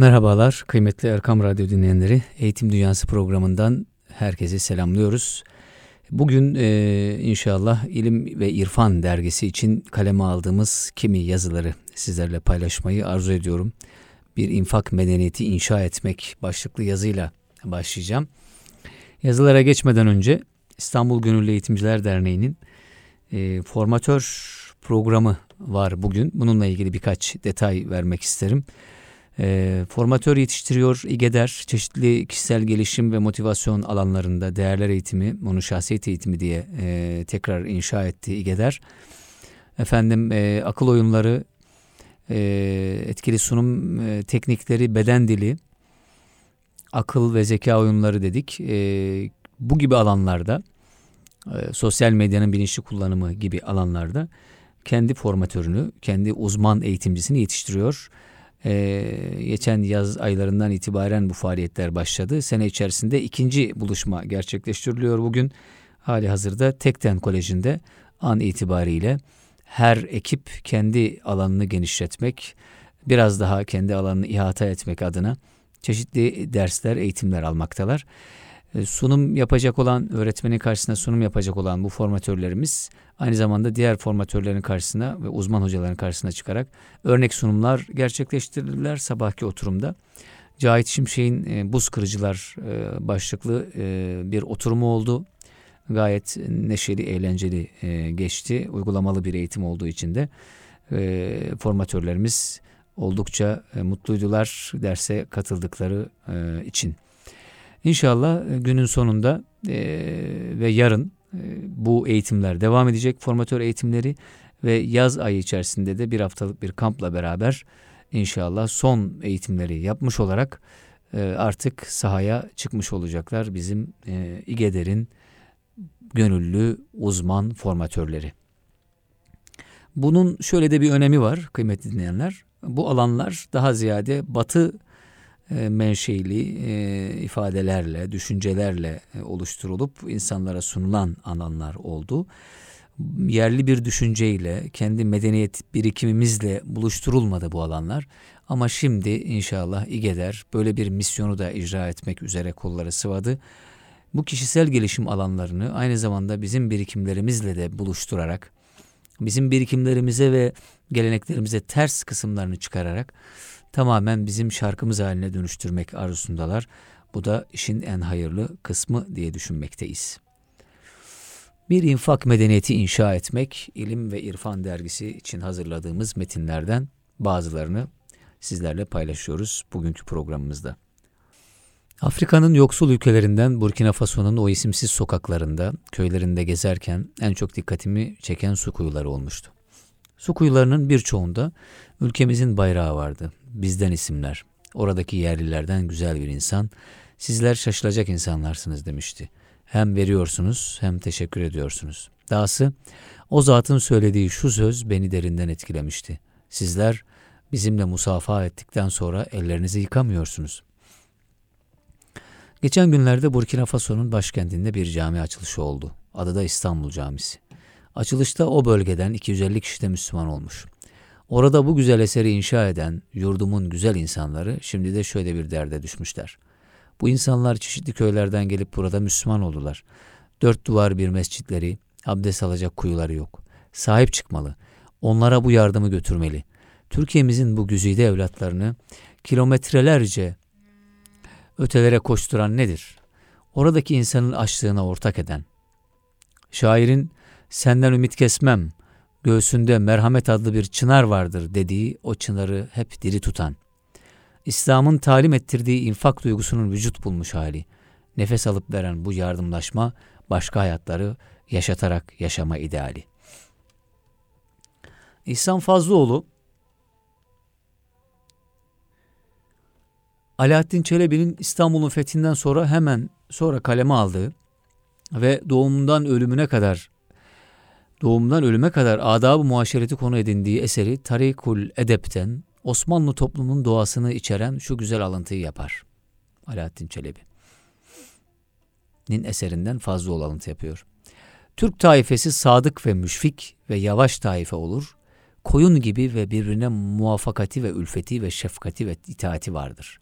Merhabalar kıymetli Erkam Radyo dinleyenleri. Eğitim Dünyası programından herkese selamlıyoruz. Bugün e, inşallah İlim ve İrfan dergisi için kaleme aldığımız kimi yazıları sizlerle paylaşmayı arzu ediyorum. Bir infak medeniyeti inşa etmek başlıklı yazıyla başlayacağım. Yazılara geçmeden önce İstanbul Gönüllü Eğitimciler Derneği'nin e, formatör programı var bugün. Bununla ilgili birkaç detay vermek isterim. E, formatör yetiştiriyor İGEDER çeşitli kişisel gelişim ve motivasyon alanlarında değerler eğitimi, onu şahsiyet eğitimi diye e, tekrar inşa etti İGEDER. Efendim e, akıl oyunları, e, etkili sunum e, teknikleri, beden dili, akıl ve zeka oyunları dedik. E, bu gibi alanlarda, e, sosyal medyanın bilinçli kullanımı gibi alanlarda kendi formatörünü, kendi uzman eğitimcisini yetiştiriyor ee, geçen yaz aylarından itibaren bu faaliyetler başladı. Sene içerisinde ikinci buluşma gerçekleştiriliyor bugün. Hali hazırda Tekten Koleji'nde an itibariyle her ekip kendi alanını genişletmek, biraz daha kendi alanını ihata etmek adına çeşitli dersler, eğitimler almaktalar. E, sunum yapacak olan, öğretmenin karşısında sunum yapacak olan bu formatörlerimiz aynı zamanda diğer formatörlerin karşısına ve uzman hocaların karşısına çıkarak örnek sunumlar gerçekleştirdiler sabahki oturumda. Cahit Şimşek'in e, Buz Kırıcılar e, başlıklı bir oturumu oldu. Gayet neşeli, eğlenceli geçti. Uygulamalı bir eğitim olduğu için de formatörlerimiz oldukça mutluydular derse katıldıkları için. İnşallah e, günün sonunda e, ve yarın e, bu eğitimler devam edecek. Formatör eğitimleri ve yaz ayı içerisinde de bir haftalık bir kampla beraber inşallah son eğitimleri yapmış olarak artık sahaya çıkmış olacaklar bizim İGEDER'in gönüllü uzman formatörleri. Bunun şöyle de bir önemi var kıymetli dinleyenler. Bu alanlar daha ziyade batı menşeili e, ifadelerle, düşüncelerle e, oluşturulup insanlara sunulan alanlar oldu. Yerli bir düşünceyle, kendi medeniyet birikimimizle buluşturulmadı bu alanlar. Ama şimdi inşallah İGEDER böyle bir misyonu da icra etmek üzere kolları sıvadı. Bu kişisel gelişim alanlarını aynı zamanda bizim birikimlerimizle de buluşturarak, bizim birikimlerimize ve geleneklerimize ters kısımlarını çıkararak tamamen bizim şarkımız haline dönüştürmek arzusundalar. Bu da işin en hayırlı kısmı diye düşünmekteyiz. Bir infak medeniyeti inşa etmek, ilim ve irfan dergisi için hazırladığımız metinlerden bazılarını sizlerle paylaşıyoruz bugünkü programımızda. Afrika'nın yoksul ülkelerinden Burkina Faso'nun o isimsiz sokaklarında, köylerinde gezerken en çok dikkatimi çeken su kuyuları olmuştu. Su kuyularının birçoğunda ülkemizin bayrağı vardı bizden isimler. Oradaki yerlilerden güzel bir insan Sizler şaşılacak insanlarsınız demişti. Hem veriyorsunuz hem teşekkür ediyorsunuz. Dahası o zatın söylediği şu söz beni derinden etkilemişti. Sizler bizimle musafaha ettikten sonra ellerinizi yıkamıyorsunuz. Geçen günlerde Burkina Faso'nun başkentinde bir cami açılışı oldu. Adı da İstanbul Camisi. Açılışta o bölgeden 250 kişi de Müslüman olmuş. Orada bu güzel eseri inşa eden yurdumun güzel insanları şimdi de şöyle bir derde düşmüşler. Bu insanlar çeşitli köylerden gelip burada Müslüman oldular. Dört duvar bir mescitleri, abdest alacak kuyuları yok. Sahip çıkmalı. Onlara bu yardımı götürmeli. Türkiye'mizin bu güzide evlatlarını kilometrelerce ötelere koşturan nedir? Oradaki insanın açlığına ortak eden. Şairin senden ümit kesmem, göğsünde merhamet adlı bir çınar vardır dediği o çınarı hep diri tutan. İslam'ın talim ettirdiği infak duygusunun vücut bulmuş hali. Nefes alıp veren bu yardımlaşma başka hayatları yaşatarak yaşama ideali. İhsan Fazlıoğlu Alaaddin Çelebi'nin İstanbul'un fethinden sonra hemen sonra kaleme aldığı ve doğumundan ölümüne kadar doğumundan ölüme kadar adab-ı muaşereti konu edindiği eseri Tarikul Edep'ten Osmanlı toplumunun doğasını içeren şu güzel alıntıyı yapar. Alaaddin Çelebi. Nin eserinden fazla ol alıntı yapıyor. Türk taifesi sadık ve müşfik ve yavaş taife olur. Koyun gibi ve birbirine muvaffakati ve ülfeti ve şefkati ve itaati vardır.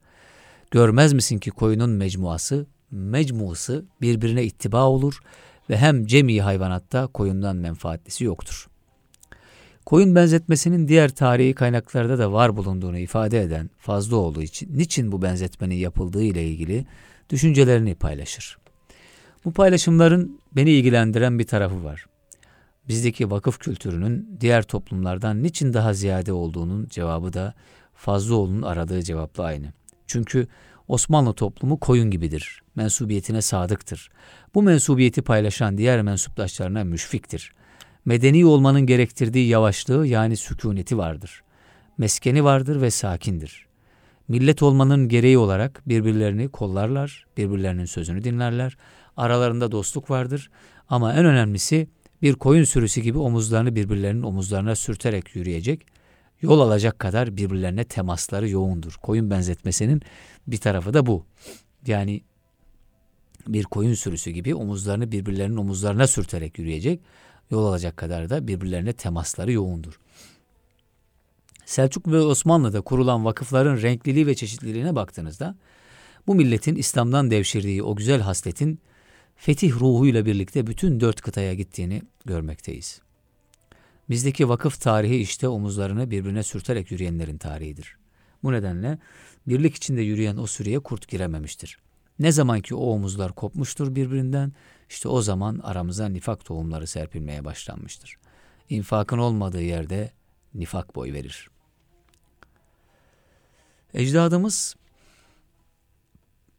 Görmez misin ki koyunun mecmuası, mecmuası birbirine ittiba olur ve hem cemi hayvanatta koyundan menfaatlisi yoktur. Koyun benzetmesinin diğer tarihi kaynaklarda da var bulunduğunu ifade eden fazla olduğu için niçin bu benzetmenin yapıldığı ile ilgili düşüncelerini paylaşır. Bu paylaşımların beni ilgilendiren bir tarafı var. Bizdeki vakıf kültürünün diğer toplumlardan niçin daha ziyade olduğunun cevabı da Fazlıoğlu'nun aradığı cevapla aynı. Çünkü Osmanlı toplumu koyun gibidir. Mensubiyetine sadıktır. Bu mensubiyeti paylaşan diğer mensuplaşlarına müşfiktir. Medeni olmanın gerektirdiği yavaşlığı yani sükuneti vardır. Meskeni vardır ve sakindir. Millet olmanın gereği olarak birbirlerini kollarlar, birbirlerinin sözünü dinlerler. Aralarında dostluk vardır ama en önemlisi bir koyun sürüsü gibi omuzlarını birbirlerinin omuzlarına sürterek yürüyecek, yol alacak kadar birbirlerine temasları yoğundur. Koyun benzetmesinin bir tarafı da bu. Yani bir koyun sürüsü gibi omuzlarını birbirlerinin omuzlarına sürterek yürüyecek, yol alacak kadar da birbirlerine temasları yoğundur. Selçuk ve Osmanlı'da kurulan vakıfların renkliliği ve çeşitliliğine baktığınızda bu milletin İslam'dan devşirdiği o güzel hasletin fetih ruhuyla birlikte bütün dört kıtaya gittiğini görmekteyiz. Bizdeki vakıf tarihi işte omuzlarını birbirine sürterek yürüyenlerin tarihidir. Bu nedenle birlik içinde yürüyen o sürüye kurt girememiştir. Ne zaman ki o omuzlar kopmuştur birbirinden, işte o zaman aramıza nifak tohumları serpilmeye başlanmıştır. İnfakın olmadığı yerde nifak boy verir. Ecdadımız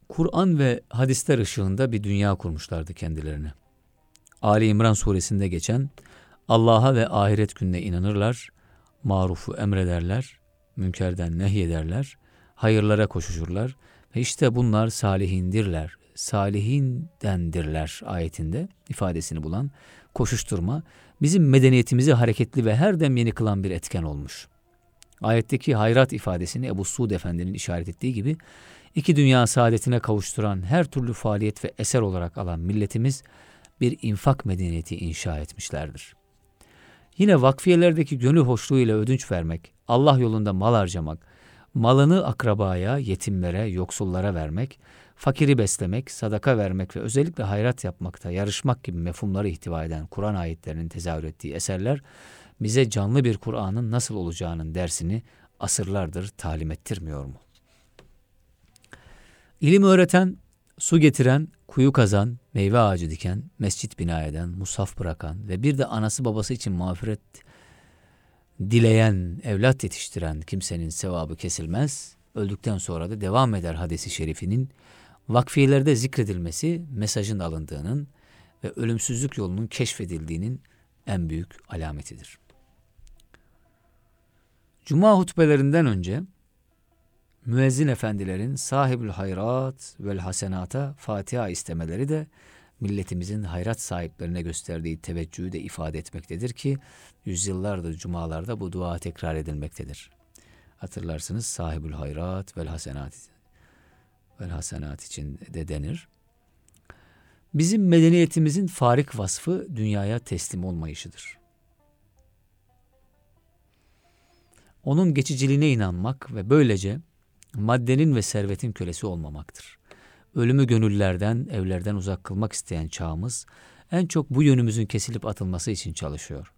Kur'an ve hadisler ışığında bir dünya kurmuşlardı kendilerine. Ali İmran suresinde geçen Allah'a ve ahiret gününe inanırlar, marufu emrederler, münkerden nehyederler, hayırlara koşuşurlar işte bunlar salihindirler, salihindendirler ayetinde ifadesini bulan koşuşturma bizim medeniyetimizi hareketli ve her dem yeni kılan bir etken olmuş. Ayetteki hayrat ifadesini Ebu Suud Efendi'nin işaret ettiği gibi iki dünya saadetine kavuşturan her türlü faaliyet ve eser olarak alan milletimiz bir infak medeniyeti inşa etmişlerdir. Yine vakfiyelerdeki gönül hoşluğuyla ödünç vermek, Allah yolunda mal harcamak, malını akrabaya, yetimlere, yoksullara vermek, fakiri beslemek, sadaka vermek ve özellikle hayrat yapmakta yarışmak gibi mefhumları ihtiva eden Kur'an ayetlerinin tezahür ettiği eserler bize canlı bir Kur'an'ın nasıl olacağının dersini asırlardır talim ettirmiyor mu? İlim öğreten, su getiren, kuyu kazan, meyve ağacı diken, mescit bina eden, musaf bırakan ve bir de anası babası için mağfiret dileyen, evlat yetiştiren kimsenin sevabı kesilmez, öldükten sonra da devam eder hadisi şerifinin vakfiyelerde zikredilmesi mesajın alındığının ve ölümsüzlük yolunun keşfedildiğinin en büyük alametidir. Cuma hutbelerinden önce müezzin efendilerin sahibül hayrat vel hasenata Fatiha istemeleri de milletimizin hayrat sahiplerine gösterdiği teveccühü de ifade etmektedir ki yüzyıllardır cumalarda bu dua tekrar edilmektedir. Hatırlarsınız sahibül hayrat vel hasenat vel hasenat için de denir. Bizim medeniyetimizin farik vasfı dünyaya teslim olmayışıdır. Onun geçiciliğine inanmak ve böylece maddenin ve servetin kölesi olmamaktır. Ölümü gönüllerden, evlerden uzak kılmak isteyen çağımız en çok bu yönümüzün kesilip atılması için çalışıyor.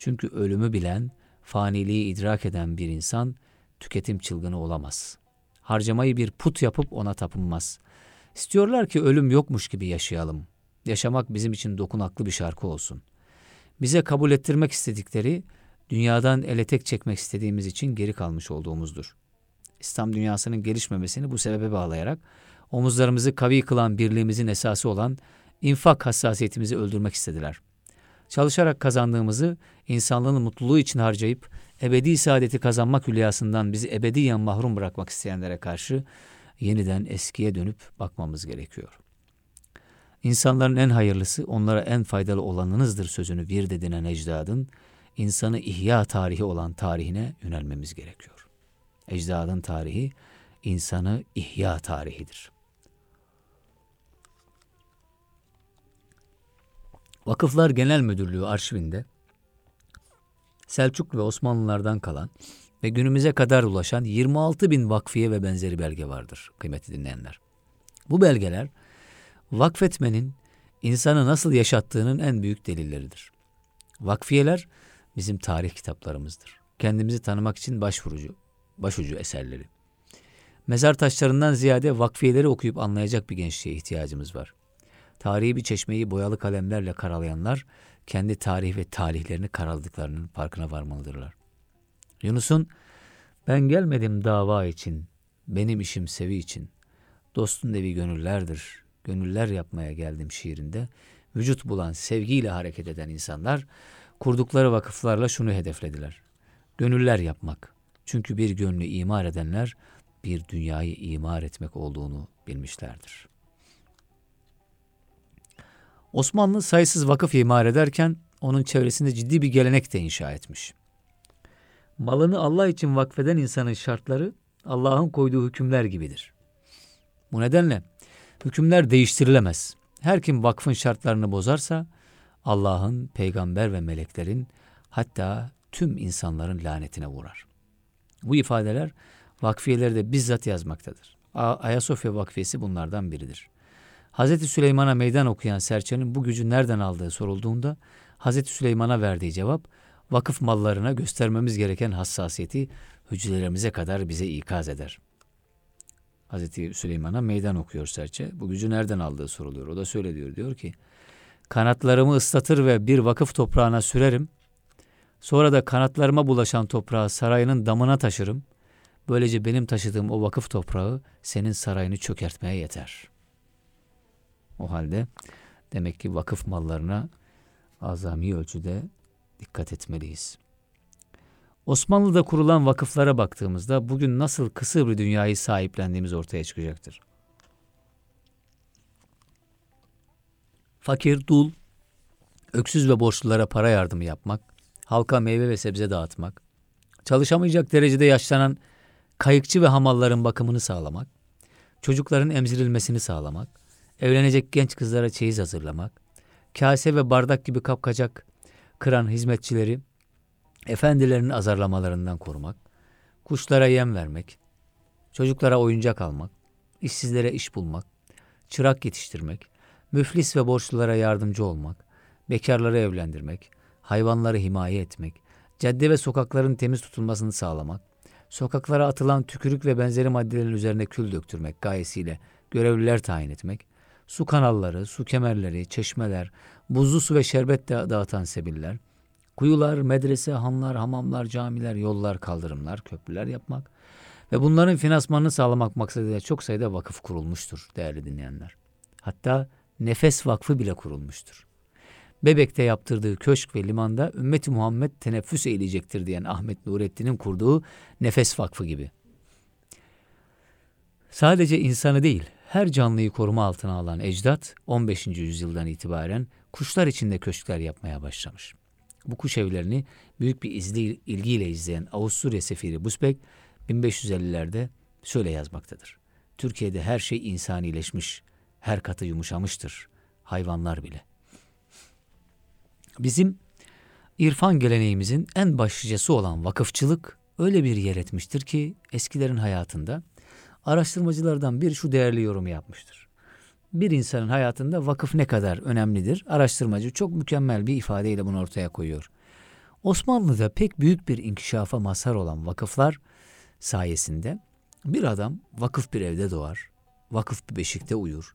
Çünkü ölümü bilen, faniliği idrak eden bir insan tüketim çılgını olamaz. Harcamayı bir put yapıp ona tapınmaz. İstiyorlar ki ölüm yokmuş gibi yaşayalım. Yaşamak bizim için dokunaklı bir şarkı olsun. Bize kabul ettirmek istedikleri, dünyadan ele tek çekmek istediğimiz için geri kalmış olduğumuzdur. İslam dünyasının gelişmemesini bu sebebe bağlayarak omuzlarımızı kavi kılan birliğimizin esası olan infak hassasiyetimizi öldürmek istediler. Çalışarak kazandığımızı insanlığın mutluluğu için harcayıp ebedi saadeti kazanmak hülyasından bizi ebediyen mahrum bırakmak isteyenlere karşı yeniden eskiye dönüp bakmamız gerekiyor. İnsanların en hayırlısı onlara en faydalı olanınızdır sözünü bir dedinen ecdadın insanı ihya tarihi olan tarihine yönelmemiz gerekiyor. Ecdadın tarihi insanı ihya tarihidir. Vakıflar Genel Müdürlüğü arşivinde Selçuk ve Osmanlılardan kalan ve günümüze kadar ulaşan 26 bin vakfiye ve benzeri belge vardır kıymetli dinleyenler. Bu belgeler vakfetmenin insanı nasıl yaşattığının en büyük delilleridir. Vakfiyeler bizim tarih kitaplarımızdır. Kendimizi tanımak için başvurucu, başucu eserleri. Mezar taşlarından ziyade vakfiyeleri okuyup anlayacak bir gençliğe ihtiyacımız var. Tarihi bir çeşmeyi boyalı kalemlerle karalayanlar kendi tarih ve talihlerini karaladıklarının farkına varmalıdırlar. Yunus'un ben gelmedim dava için, benim işim sevi için, dostun evi gönüllerdir, gönüller yapmaya geldim şiirinde vücut bulan sevgiyle hareket eden insanlar kurdukları vakıflarla şunu hedeflediler. Gönüller yapmak. Çünkü bir gönlü imar edenler bir dünyayı imar etmek olduğunu bilmişlerdir. Osmanlı sayısız vakıf imar ederken onun çevresinde ciddi bir gelenek de inşa etmiş. Malını Allah için vakfeden insanın şartları Allah'ın koyduğu hükümler gibidir. Bu nedenle hükümler değiştirilemez. Her kim vakfın şartlarını bozarsa Allah'ın, peygamber ve meleklerin hatta tüm insanların lanetine uğrar. Bu ifadeler vakfiyelerde bizzat yazmaktadır. Ayasofya Vakfiyesi bunlardan biridir. Hazreti Süleyman'a meydan okuyan serçenin bu gücü nereden aldığı sorulduğunda Hazreti Süleyman'a verdiği cevap vakıf mallarına göstermemiz gereken hassasiyeti hücrelerimize kadar bize ikaz eder. Hazreti Süleyman'a meydan okuyor serçe. Bu gücü nereden aldığı soruluyor. O da söyle diyor. Diyor ki kanatlarımı ıslatır ve bir vakıf toprağına sürerim. Sonra da kanatlarıma bulaşan toprağı sarayının damına taşırım. Böylece benim taşıdığım o vakıf toprağı senin sarayını çökertmeye yeter. O halde demek ki vakıf mallarına azami ölçüde dikkat etmeliyiz. Osmanlı'da kurulan vakıflara baktığımızda bugün nasıl kısır bir dünyayı sahiplendiğimiz ortaya çıkacaktır. Fakir, dul, öksüz ve borçlulara para yardımı yapmak, halka meyve ve sebze dağıtmak, çalışamayacak derecede yaşlanan kayıkçı ve hamalların bakımını sağlamak, çocukların emzirilmesini sağlamak, evlenecek genç kızlara çeyiz hazırlamak, kase ve bardak gibi kapkacak kıran hizmetçileri efendilerinin azarlamalarından korumak, kuşlara yem vermek, çocuklara oyuncak almak, işsizlere iş bulmak, çırak yetiştirmek, müflis ve borçlulara yardımcı olmak, bekarları evlendirmek, hayvanları himaye etmek, cadde ve sokakların temiz tutulmasını sağlamak, sokaklara atılan tükürük ve benzeri maddelerin üzerine kül döktürmek gayesiyle görevliler tayin etmek, su kanalları, su kemerleri, çeşmeler, buzlu su ve şerbet dağıtan sebiller, kuyular, medrese, hanlar, hamamlar, camiler, yollar, kaldırımlar, köprüler yapmak ve bunların finansmanını sağlamak maksadıyla çok sayıda vakıf kurulmuştur değerli dinleyenler. Hatta Nefes Vakfı bile kurulmuştur. Bebek'te yaptırdığı köşk ve limanda ümmeti Muhammed teneffüs eyleyecektir diyen Ahmet Nurettin'in kurduğu Nefes Vakfı gibi. Sadece insanı değil, her canlıyı koruma altına alan ecdat 15. yüzyıldan itibaren kuşlar içinde köşkler yapmaya başlamış. Bu kuş evlerini büyük bir izli, ilgiyle izleyen Avusturya sefiri Busbek 1550'lerde şöyle yazmaktadır. Türkiye'de her şey insanileşmiş, her katı yumuşamıştır, hayvanlar bile. Bizim irfan geleneğimizin en başlıcası olan vakıfçılık öyle bir yer etmiştir ki eskilerin hayatında araştırmacılardan bir şu değerli yorumu yapmıştır. Bir insanın hayatında vakıf ne kadar önemlidir? Araştırmacı çok mükemmel bir ifadeyle bunu ortaya koyuyor. Osmanlı'da pek büyük bir inkişafa mazhar olan vakıflar sayesinde bir adam vakıf bir evde doğar, vakıf bir beşikte uyur,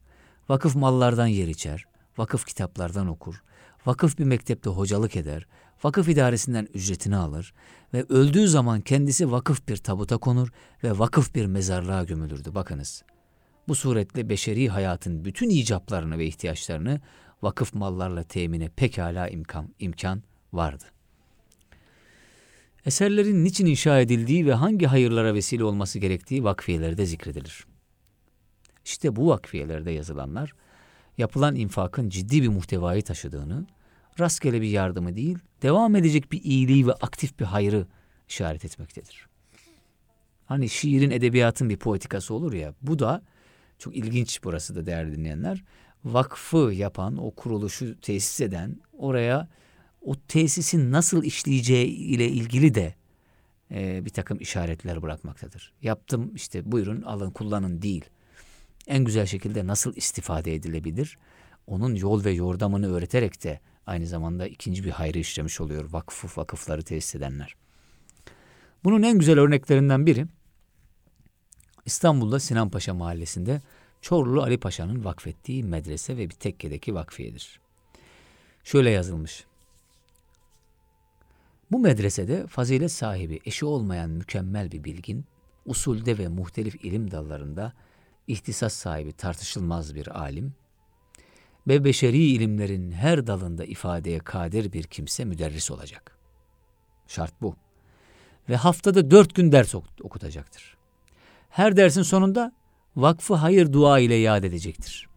vakıf mallardan yer içer, vakıf kitaplardan okur, vakıf bir mektepte hocalık eder, vakıf idaresinden ücretini alır ve öldüğü zaman kendisi vakıf bir tabuta konur ve vakıf bir mezarlığa gömülürdü. Bakınız, bu suretle beşeri hayatın bütün icaplarını ve ihtiyaçlarını vakıf mallarla temine pekala imkan, imkan vardı. Eserlerin niçin inşa edildiği ve hangi hayırlara vesile olması gerektiği vakfiyelerde zikredilir. İşte bu vakfiyelerde yazılanlar, yapılan infakın ciddi bir muhtevayı taşıdığını, rastgele bir yardımı değil, devam edecek bir iyiliği ve aktif bir hayrı işaret etmektedir. Hani şiirin, edebiyatın bir poetikası olur ya, bu da çok ilginç burası da değerli dinleyenler. Vakfı yapan, o kuruluşu tesis eden, oraya o tesisin nasıl işleyeceği ile ilgili de e, bir takım işaretler bırakmaktadır. Yaptım işte buyurun alın kullanın değil. En güzel şekilde nasıl istifade edilebilir? Onun yol ve yordamını öğreterek de aynı zamanda ikinci bir hayrı işlemiş oluyor vakıf vakıfları tesis edenler. Bunun en güzel örneklerinden biri İstanbul'da Sinan Paşa mahallesinde Çorlu Ali Paşa'nın vakfettiği medrese ve bir tekkedeki vakfiyedir. Şöyle yazılmış. Bu medresede fazilet sahibi, eşi olmayan mükemmel bir bilgin, usulde ve muhtelif ilim dallarında ihtisas sahibi tartışılmaz bir alim ve beşeri ilimlerin her dalında ifadeye kadir bir kimse müderris olacak. Şart bu. Ve haftada dört gün ders okutacaktır. Her dersin sonunda vakfı hayır dua ile yad edecektir.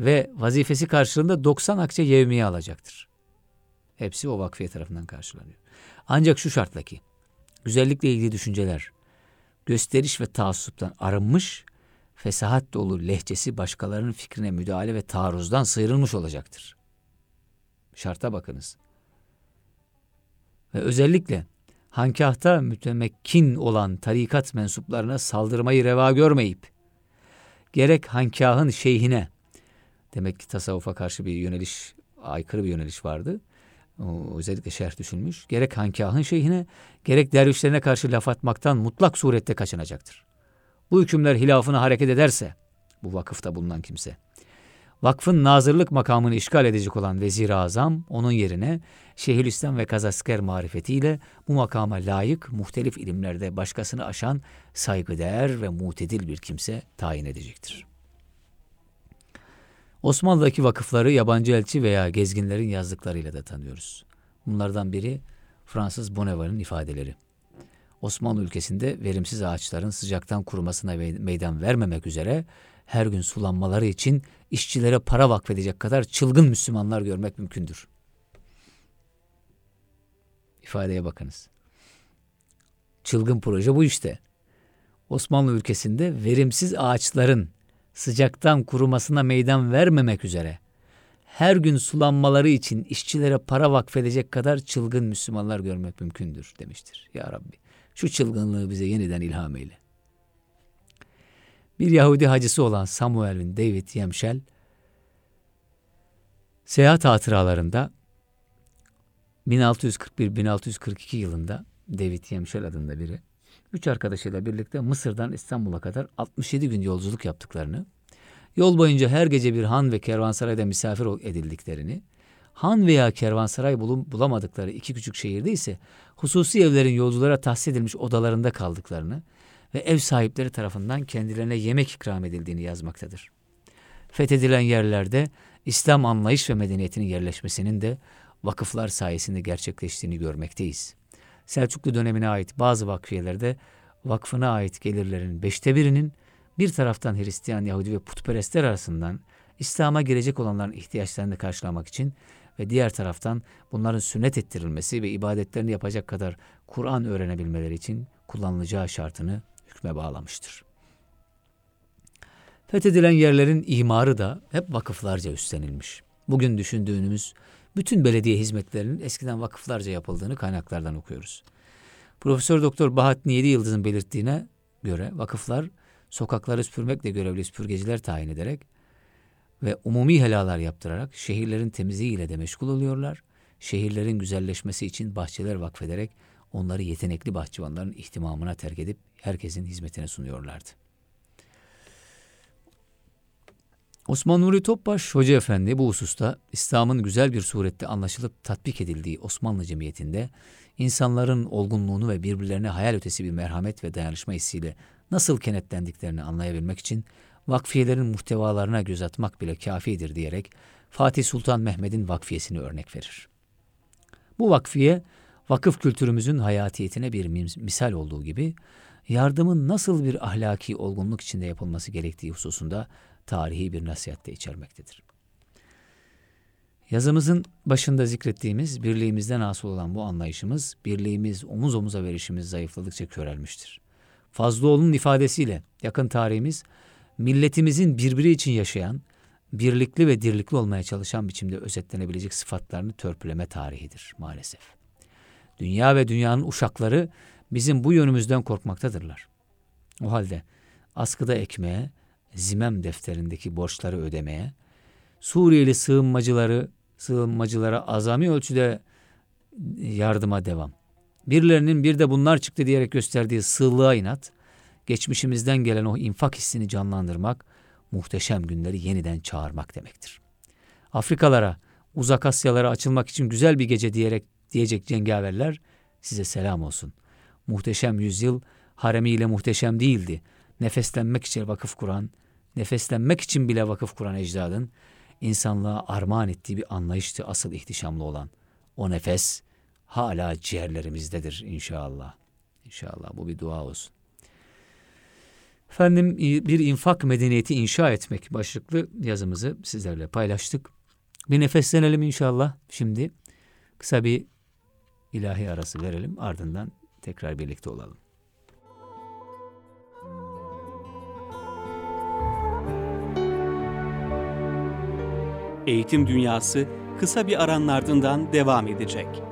Ve vazifesi karşılığında 90 akçe yevmiye alacaktır. Hepsi o vakfiye tarafından karşılanıyor. Ancak şu şartla ki, güzellikle ilgili düşünceler, gösteriş ve taassuptan arınmış, fesahat dolu lehçesi başkalarının fikrine müdahale ve taarruzdan sıyrılmış olacaktır. Şarta bakınız. Ve özellikle hankahta mütemekkin olan tarikat mensuplarına saldırmayı reva görmeyip, gerek hankahın şeyhine, demek ki tasavvufa karşı bir yöneliş, aykırı bir yöneliş vardı, özellikle şerh düşünmüş, gerek hankahın şeyhine, gerek dervişlerine karşı laf atmaktan mutlak surette kaçınacaktır. Bu hükümler hilafına hareket ederse, bu vakıfta bulunan kimse, vakfın nazırlık makamını işgal edecek olan Vezir-i Azam onun yerine Şeyhülislam ve Kazasker marifetiyle bu makama layık muhtelif ilimlerde başkasını aşan saygıdeğer ve mutedil bir kimse tayin edecektir. Osmanlı'daki vakıfları yabancı elçi veya gezginlerin yazdıklarıyla da tanıyoruz. Bunlardan biri Fransız Bonneval'in ifadeleri. Osmanlı ülkesinde verimsiz ağaçların sıcaktan kurumasına meydan vermemek üzere her gün sulanmaları için işçilere para vakfedecek kadar çılgın Müslümanlar görmek mümkündür. İfadeye bakınız. Çılgın proje bu işte. Osmanlı ülkesinde verimsiz ağaçların sıcaktan kurumasına meydan vermemek üzere her gün sulanmaları için işçilere para vakfedecek kadar çılgın Müslümanlar görmek mümkündür demiştir. Ya Rabbi şu çılgınlığı bize yeniden ilham eyle. Bir Yahudi hacısı olan Samuel bin David Yemşel, seyahat hatıralarında 1641-1642 yılında David Yemşel adında biri, üç arkadaşıyla birlikte Mısır'dan İstanbul'a kadar 67 gün yolculuk yaptıklarını, yol boyunca her gece bir han ve kervansarayda misafir edildiklerini, han veya kervansaray bulamadıkları iki küçük şehirde ise hususi evlerin yolculara tahsis edilmiş odalarında kaldıklarını ve ev sahipleri tarafından kendilerine yemek ikram edildiğini yazmaktadır. Fethedilen yerlerde İslam anlayış ve medeniyetinin yerleşmesinin de vakıflar sayesinde gerçekleştiğini görmekteyiz. Selçuklu dönemine ait bazı vakfiyelerde vakfına ait gelirlerin beşte birinin bir taraftan Hristiyan, Yahudi ve putperestler arasından İslam'a girecek olanların ihtiyaçlarını karşılamak için ve diğer taraftan bunların sünnet ettirilmesi ve ibadetlerini yapacak kadar Kur'an öğrenebilmeleri için kullanılacağı şartını hükme bağlamıştır. Fethedilen yerlerin imarı da hep vakıflarca üstlenilmiş. Bugün düşündüğümüz bütün belediye hizmetlerinin eskiden vakıflarca yapıldığını kaynaklardan okuyoruz. Profesör Doktor Bahattin Yedi Yıldız'ın belirttiğine göre vakıflar sokakları süpürmekle görevli süpürgeciler tayin ederek ve umumi helalar yaptırarak şehirlerin temizliğiyle de meşgul oluyorlar. Şehirlerin güzelleşmesi için bahçeler vakfederek onları yetenekli bahçıvanların ihtimamına terk edip herkesin hizmetine sunuyorlardı. Osman Nuri Topbaş Hoca Efendi bu hususta İslam'ın güzel bir surette anlaşılıp tatbik edildiği Osmanlı cemiyetinde insanların olgunluğunu ve birbirlerine hayal ötesi bir merhamet ve dayanışma hissiyle nasıl kenetlendiklerini anlayabilmek için vakfiyelerin muhtevalarına göz atmak bile kafidir diyerek Fatih Sultan Mehmet'in vakfiyesini örnek verir. Bu vakfiye vakıf kültürümüzün hayatiyetine bir misal olduğu gibi yardımın nasıl bir ahlaki olgunluk içinde yapılması gerektiği hususunda tarihi bir nasihat de içermektedir. Yazımızın başında zikrettiğimiz birliğimizden asıl olan bu anlayışımız, birliğimiz, omuz omuza verişimiz zayıfladıkça körelmiştir. Fazlıoğlu'nun ifadesiyle yakın tarihimiz, milletimizin birbiri için yaşayan, birlikli ve dirlikli olmaya çalışan biçimde özetlenebilecek sıfatlarını törpüleme tarihidir maalesef. Dünya ve dünyanın uşakları bizim bu yönümüzden korkmaktadırlar. O halde askıda ekmeğe, zimem defterindeki borçları ödemeye, Suriyeli sığınmacıları, sığınmacılara azami ölçüde yardıma devam. Birilerinin bir de bunlar çıktı diyerek gösterdiği sığlığa inat, geçmişimizden gelen o infak hissini canlandırmak, muhteşem günleri yeniden çağırmak demektir. Afrikalara, uzak Asyalara açılmak için güzel bir gece diyerek diyecek cengaverler size selam olsun. Muhteşem yüzyıl haremiyle muhteşem değildi. Nefeslenmek için vakıf kuran, nefeslenmek için bile vakıf kuran ecdadın insanlığa armağan ettiği bir anlayıştı asıl ihtişamlı olan. O nefes hala ciğerlerimizdedir inşallah. İnşallah bu bir dua olsun. Efendim bir infak medeniyeti inşa etmek başlıklı yazımızı sizlerle paylaştık. Bir nefeslenelim inşallah şimdi. Kısa bir ilahi arası verelim ardından tekrar birlikte olalım. Eğitim Dünyası kısa bir aranın ardından devam edecek.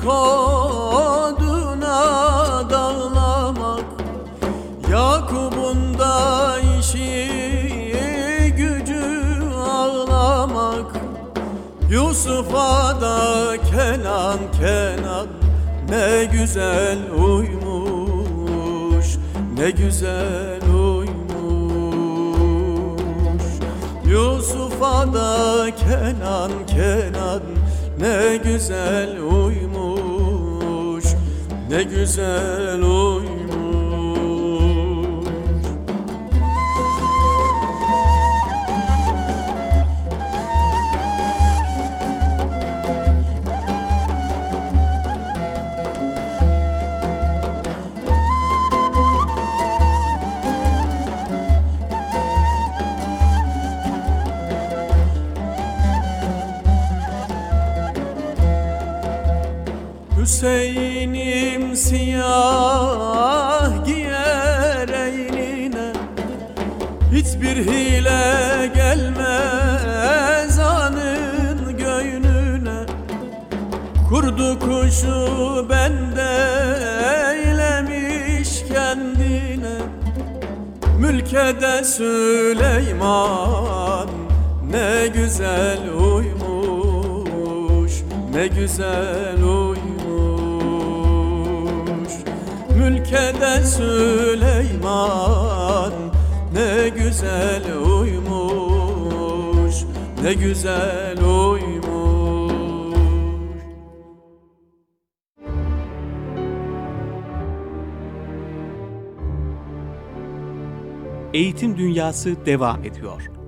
Ciğerimi aşk oduna dağlamak Yakup'un da işi gücü ağlamak. Yusuf'a da Kenan Kenan ne güzel uymuş ne güzel uymuş. Yusuf'a da Kenan Kenan ne güzel uymuş ne güzel uymuş Hüseyin'im siyah giyer eynine Hiçbir hile gelmez anın göynüne Kurdu kuşu bende eylemiş kendine. Mülkede Süleyman ne güzel uymuş ne güzel uymuş Mülkede Süleyman ne güzel uymuş ne güzel uymuş Eğitim Dünyası devam ediyor.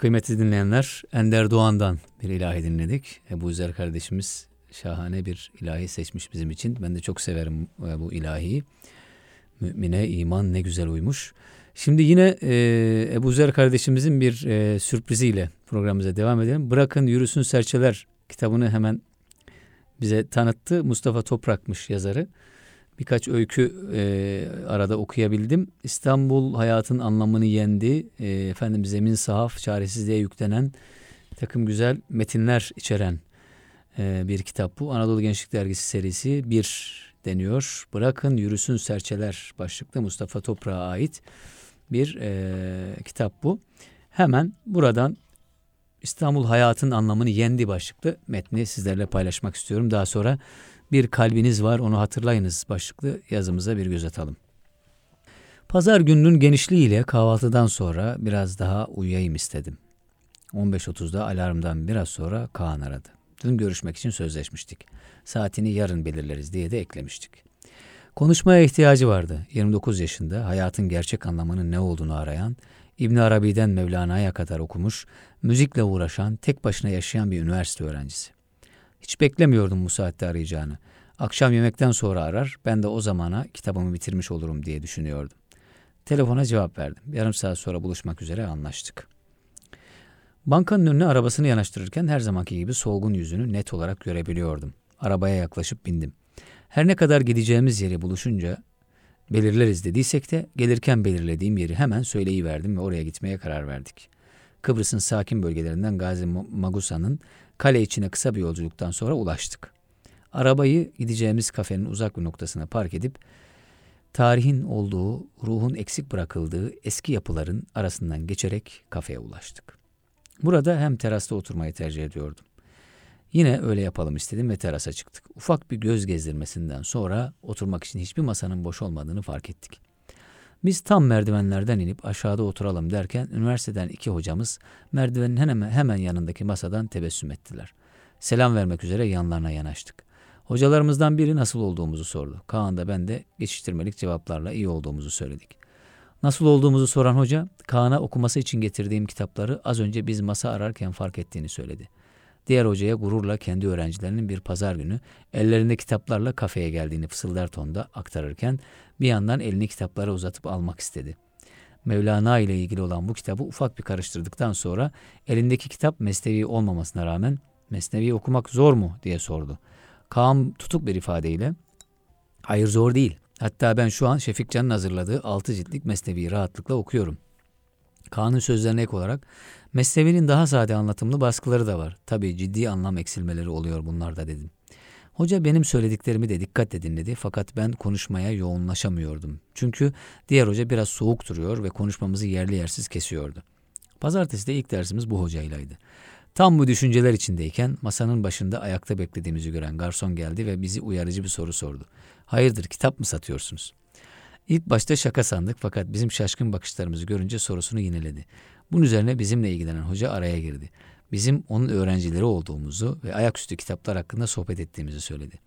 Kıymetli dinleyenler Ender Doğan'dan bir ilahi dinledik. Ebu Zer kardeşimiz şahane bir ilahi seçmiş bizim için. Ben de çok severim e, bu ilahiyi. Mümine iman ne güzel uymuş. Şimdi yine e, Ebu Zer kardeşimizin bir e, sürpriziyle programımıza devam edelim. Bırakın Yürüsün Serçeler kitabını hemen bize tanıttı. Mustafa Toprak'mış yazarı. Birkaç öykü e, arada okuyabildim. İstanbul hayatın anlamını yendi. E, efendim zemin sahaf, çaresizliğe yüklenen takım güzel metinler içeren e, bir kitap bu. Anadolu Gençlik Dergisi serisi bir deniyor. Bırakın yürüsün serçeler başlıklı Mustafa Toprak'a ait bir e, kitap bu. Hemen buradan İstanbul hayatın anlamını yendi başlıklı metni sizlerle paylaşmak istiyorum. Daha sonra bir kalbiniz var onu hatırlayınız başlıklı yazımıza bir göz atalım. Pazar gününün genişliğiyle kahvaltıdan sonra biraz daha uyuyayım istedim. 15.30'da alarmdan biraz sonra Kaan aradı. Dün görüşmek için sözleşmiştik. Saatini yarın belirleriz diye de eklemiştik. Konuşmaya ihtiyacı vardı. 29 yaşında hayatın gerçek anlamının ne olduğunu arayan, İbn Arabi'den Mevlana'ya kadar okumuş, müzikle uğraşan, tek başına yaşayan bir üniversite öğrencisi. Hiç beklemiyordum bu saatte arayacağını. Akşam yemekten sonra arar, ben de o zamana kitabımı bitirmiş olurum diye düşünüyordum. Telefona cevap verdim. Yarım saat sonra buluşmak üzere anlaştık. Bankanın önüne arabasını yanaştırırken her zamanki gibi solgun yüzünü net olarak görebiliyordum. Arabaya yaklaşıp bindim. Her ne kadar gideceğimiz yeri buluşunca belirleriz dediysek de gelirken belirlediğim yeri hemen söyleyiverdim ve oraya gitmeye karar verdik. Kıbrıs'ın sakin bölgelerinden Gazi Magusa'nın kale içine kısa bir yolculuktan sonra ulaştık. Arabayı gideceğimiz kafenin uzak bir noktasına park edip tarihin olduğu, ruhun eksik bırakıldığı eski yapıların arasından geçerek kafeye ulaştık. Burada hem terasta oturmayı tercih ediyordum. Yine öyle yapalım istedim ve terasa çıktık. Ufak bir göz gezdirmesinden sonra oturmak için hiçbir masanın boş olmadığını fark ettik. Biz tam merdivenlerden inip aşağıda oturalım derken üniversiteden iki hocamız merdivenin hemen, hemen yanındaki masadan tebessüm ettiler. Selam vermek üzere yanlarına yanaştık. Hocalarımızdan biri nasıl olduğumuzu sordu. Kaan da ben de geçiştirmelik cevaplarla iyi olduğumuzu söyledik. Nasıl olduğumuzu soran hoca, Kaan'a okuması için getirdiğim kitapları az önce biz masa ararken fark ettiğini söyledi. Diğer hocaya gururla kendi öğrencilerinin bir pazar günü ellerinde kitaplarla kafeye geldiğini fısıldar tonda aktarırken bir yandan elini kitaplara uzatıp almak istedi. Mevlana ile ilgili olan bu kitabı ufak bir karıştırdıktan sonra elindeki kitap Mesnevi olmamasına rağmen Mesnevi okumak zor mu diye sordu. Kaan tutuk bir ifadeyle hayır zor değil. Hatta ben şu an Şefik Can'ın hazırladığı 6 ciltlik Mesnevi'yi rahatlıkla okuyorum. Kaan'ın sözlerine ek olarak Mesnevi'nin daha sade anlatımlı baskıları da var. Tabii ciddi anlam eksilmeleri oluyor bunlarda dedim. Hoca benim söylediklerimi de dikkatle dinledi fakat ben konuşmaya yoğunlaşamıyordum. Çünkü diğer hoca biraz soğuk duruyor ve konuşmamızı yerli yersiz kesiyordu. Pazartesi de ilk dersimiz bu hocaylaydı. Tam bu düşünceler içindeyken masanın başında ayakta beklediğimizi gören garson geldi ve bizi uyarıcı bir soru sordu. Hayırdır kitap mı satıyorsunuz? İlk başta şaka sandık fakat bizim şaşkın bakışlarımızı görünce sorusunu yineledi. Bunun üzerine bizimle ilgilenen hoca araya girdi. Bizim onun öğrencileri olduğumuzu ve ayaküstü kitaplar hakkında sohbet ettiğimizi söyledi.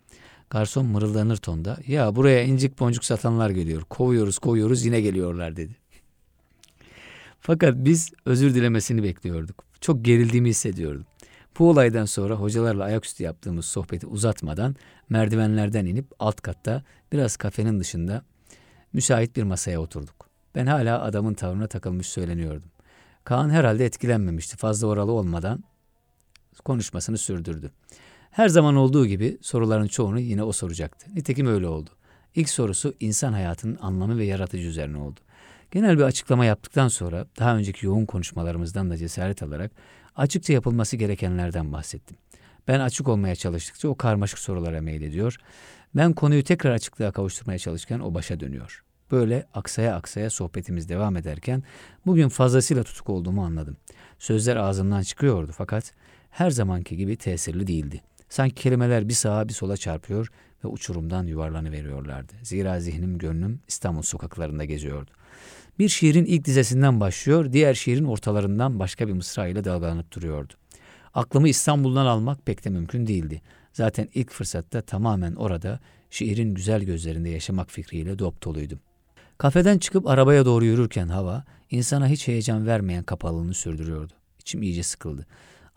Garson mırıldanır tonda ya buraya incik boncuk satanlar geliyor kovuyoruz kovuyoruz yine geliyorlar dedi. Fakat biz özür dilemesini bekliyorduk. Çok gerildiğimi hissediyordum. Bu olaydan sonra hocalarla ayaküstü yaptığımız sohbeti uzatmadan merdivenlerden inip alt katta biraz kafenin dışında müsait bir masaya oturduk. Ben hala adamın tavrına takılmış söyleniyordum. Kaan herhalde etkilenmemişti. Fazla oralı olmadan konuşmasını sürdürdü. Her zaman olduğu gibi soruların çoğunu yine o soracaktı. Nitekim öyle oldu. İlk sorusu insan hayatının anlamı ve yaratıcı üzerine oldu. Genel bir açıklama yaptıktan sonra daha önceki yoğun konuşmalarımızdan da cesaret alarak açıkça yapılması gerekenlerden bahsettim. Ben açık olmaya çalıştıkça o karmaşık sorulara meylediyor. Ben konuyu tekrar açıklığa kavuşturmaya çalışırken o başa dönüyor. Böyle aksaya aksaya sohbetimiz devam ederken bugün fazlasıyla tutuk olduğumu anladım. Sözler ağzımdan çıkıyordu fakat her zamanki gibi tesirli değildi. Sanki kelimeler bir sağa bir sola çarpıyor ve uçurumdan yuvarlanıveriyorlardı. Zira zihnim gönlüm İstanbul sokaklarında geziyordu. Bir şiirin ilk dizesinden başlıyor, diğer şiirin ortalarından başka bir mısra ile dalgalanıp duruyordu. Aklımı İstanbul'dan almak pek de mümkün değildi. Zaten ilk fırsatta tamamen orada şiirin güzel gözlerinde yaşamak fikriyle dop doluydum. Kafeden çıkıp arabaya doğru yürürken hava insana hiç heyecan vermeyen kapalılığını sürdürüyordu. İçim iyice sıkıldı.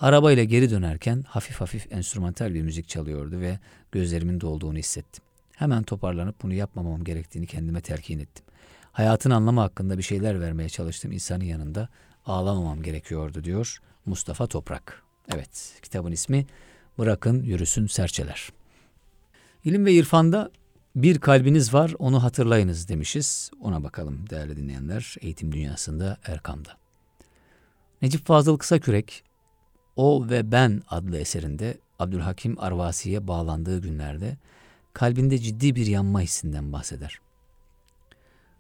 Arabayla geri dönerken hafif hafif enstrümantal bir müzik çalıyordu ve gözlerimin dolduğunu hissettim. Hemen toparlanıp bunu yapmamam gerektiğini kendime telkin ettim. Hayatın anlamı hakkında bir şeyler vermeye çalıştığım insanın yanında ağlamamam gerekiyordu diyor Mustafa Toprak. Evet, kitabın ismi Bırakın Yürüsün Serçeler. İlim ve irfanda bir kalbiniz var onu hatırlayınız demişiz. Ona bakalım değerli dinleyenler eğitim dünyasında Erkam'da. Necip Fazıl Kısakürek O ve Ben adlı eserinde Abdülhakim Arvasi'ye bağlandığı günlerde kalbinde ciddi bir yanma hissinden bahseder.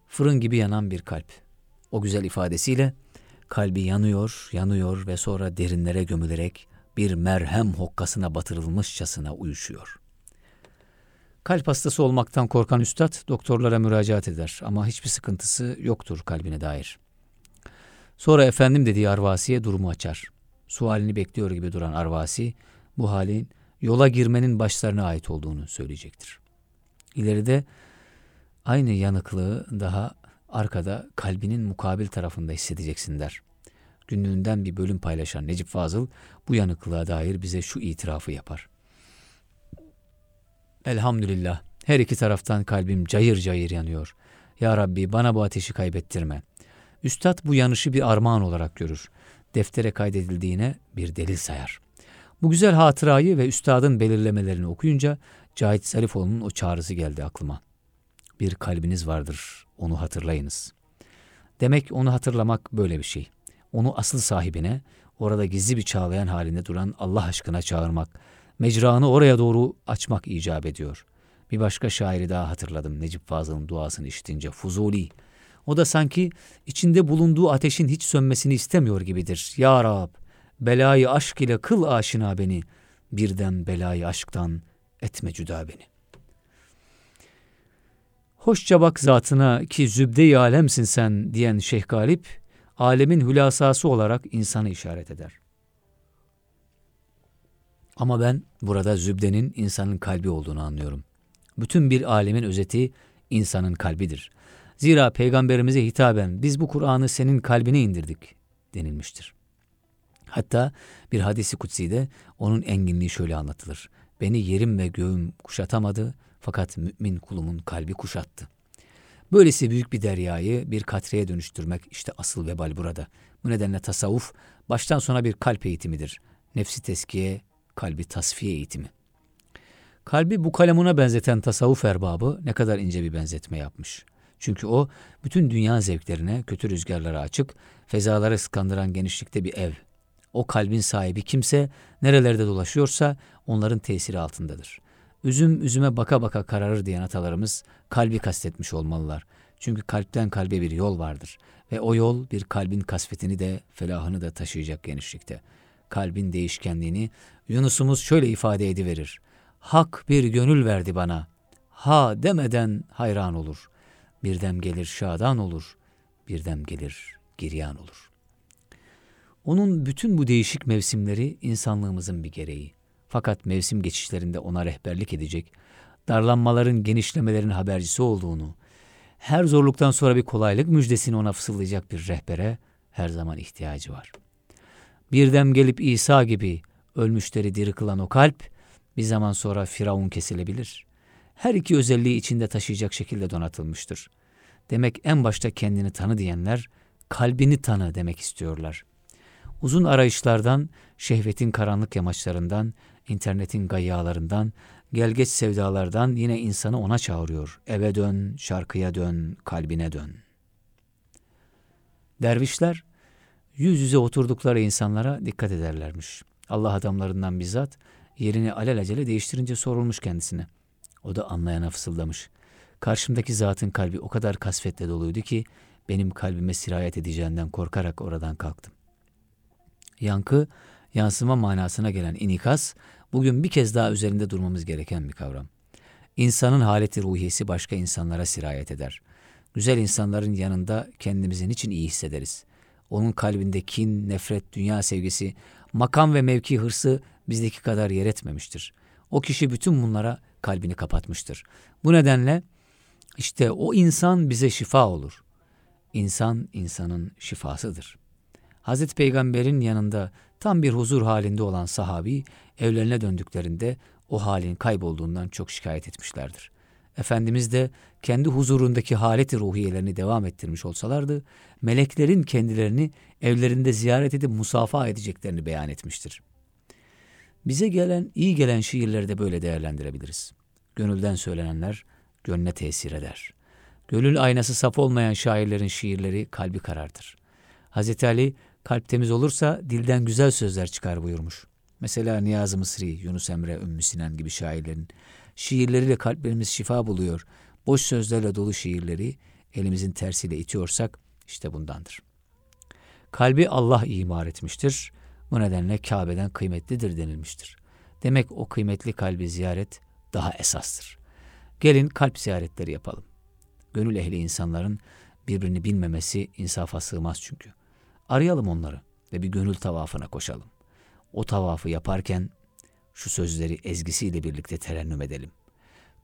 Fırın gibi yanan bir kalp. O güzel ifadesiyle kalbi yanıyor, yanıyor ve sonra derinlere gömülerek bir merhem hokkasına batırılmışçasına uyuşuyor.'' Kalp hastası olmaktan korkan üstad doktorlara müracaat eder ama hiçbir sıkıntısı yoktur kalbine dair. Sonra efendim dediği Arvasi'ye durumu açar. Sualini bekliyor gibi duran Arvasi bu halin yola girmenin başlarına ait olduğunu söyleyecektir. İleride aynı yanıklığı daha arkada kalbinin mukabil tarafında hissedeceksin der. Günlüğünden bir bölüm paylaşan Necip Fazıl bu yanıklığa dair bize şu itirafı yapar. Elhamdülillah her iki taraftan kalbim cayır cayır yanıyor. Ya Rabbi bana bu ateşi kaybettirme. Üstad bu yanışı bir armağan olarak görür. Deftere kaydedildiğine bir delil sayar. Bu güzel hatırayı ve üstadın belirlemelerini okuyunca Cahit Sarifoğlu'nun o çağrısı geldi aklıma. Bir kalbiniz vardır, onu hatırlayınız. Demek onu hatırlamak böyle bir şey. Onu asıl sahibine, orada gizli bir çağlayan halinde duran Allah aşkına çağırmak, mecranı oraya doğru açmak icap ediyor. Bir başka şairi daha hatırladım Necip Fazıl'ın duasını işitince Fuzuli. O da sanki içinde bulunduğu ateşin hiç sönmesini istemiyor gibidir. Ya Rab, belayı aşk ile kıl aşina beni, birden belayı aşktan etme cüda beni. Hoşça bak zatına ki zübde-i alemsin sen diyen Şeyh Galip, alemin hülasası olarak insanı işaret eder. Ama ben burada zübdenin insanın kalbi olduğunu anlıyorum. Bütün bir alemin özeti insanın kalbidir. Zira peygamberimize hitaben biz bu Kur'an'ı senin kalbine indirdik denilmiştir. Hatta bir hadisi kutsi'de onun enginliği şöyle anlatılır. Beni yerim ve göğüm kuşatamadı fakat mümin kulumun kalbi kuşattı. Böylesi büyük bir deryayı bir katreye dönüştürmek işte asıl vebal burada. Bu nedenle tasavvuf baştan sona bir kalp eğitimidir. Nefsi teskiye, kalbi tasfiye eğitimi. Kalbi bu kalemuna benzeten tasavvuf erbabı ne kadar ince bir benzetme yapmış. Çünkü o bütün dünya zevklerine, kötü rüzgarlara açık, fezaları skandıran genişlikte bir ev. O kalbin sahibi kimse nerelerde dolaşıyorsa onların tesiri altındadır. Üzüm üzüme baka baka kararır diyen atalarımız kalbi kastetmiş olmalılar. Çünkü kalpten kalbe bir yol vardır ve o yol bir kalbin kasvetini de felahını da taşıyacak genişlikte. Kalbin değişkenliğini Yunus'umuz şöyle ifade ediverir. Hak bir gönül verdi bana. Ha demeden hayran olur. Birdem gelir şadan olur. Birdem gelir giryan olur. Onun bütün bu değişik mevsimleri insanlığımızın bir gereği. Fakat mevsim geçişlerinde ona rehberlik edecek, darlanmaların, genişlemelerin habercisi olduğunu, her zorluktan sonra bir kolaylık müjdesini ona fısıldayacak bir rehbere her zaman ihtiyacı var. Birdem gelip İsa gibi ölmüşleri diri kılan o kalp, bir zaman sonra Firavun kesilebilir. Her iki özelliği içinde taşıyacak şekilde donatılmıştır. Demek en başta kendini tanı diyenler, kalbini tanı demek istiyorlar. Uzun arayışlardan, şehvetin karanlık yamaçlarından, internetin gayyalarından, gelgeç sevdalardan yine insanı ona çağırıyor. Eve dön, şarkıya dön, kalbine dön. Dervişler yüz yüze oturdukları insanlara dikkat ederlermiş. Allah adamlarından bizzat yerini alelacele değiştirince sorulmuş kendisine. O da anlayana fısıldamış. Karşımdaki zatın kalbi o kadar kasvetle doluydu ki benim kalbime sirayet edeceğinden korkarak oradan kalktım. Yankı, yansıma manasına gelen inikas, bugün bir kez daha üzerinde durmamız gereken bir kavram. İnsanın haleti ruhiyesi başka insanlara sirayet eder. Güzel insanların yanında kendimizi niçin iyi hissederiz? Onun kalbinde kin, nefret, dünya sevgisi, makam ve mevki hırsı bizdeki kadar yer etmemiştir. O kişi bütün bunlara kalbini kapatmıştır. Bu nedenle işte o insan bize şifa olur. İnsan insanın şifasıdır. Hazreti Peygamber'in yanında tam bir huzur halinde olan sahabi evlerine döndüklerinde o halin kaybolduğundan çok şikayet etmişlerdir. Efendimiz de kendi huzurundaki haleti ruhiyelerini devam ettirmiş olsalardı, meleklerin kendilerini evlerinde ziyaret edip musafa edeceklerini beyan etmiştir. Bize gelen, iyi gelen şiirleri de böyle değerlendirebiliriz. Gönülden söylenenler gönle tesir eder. Gönül aynası saf olmayan şairlerin şiirleri kalbi karardır. Hazreti Ali kalp temiz olursa dilden güzel sözler çıkar buyurmuş. Mesela Niyazi Mısri, Yunus Emre, Ümmü Sinan gibi şairlerin şiirleriyle kalplerimiz şifa buluyor. Boş sözlerle dolu şiirleri elimizin tersiyle itiyorsak işte bundandır. Kalbi Allah imar etmiştir. Bu nedenle Kabe'den kıymetlidir denilmiştir. Demek o kıymetli kalbi ziyaret daha esastır. Gelin kalp ziyaretleri yapalım. Gönül ehli insanların birbirini bilmemesi insafa sığmaz çünkü. Arayalım onları ve bir gönül tavafına koşalım. O tavafı yaparken şu sözleri ezgisiyle birlikte terennüm edelim.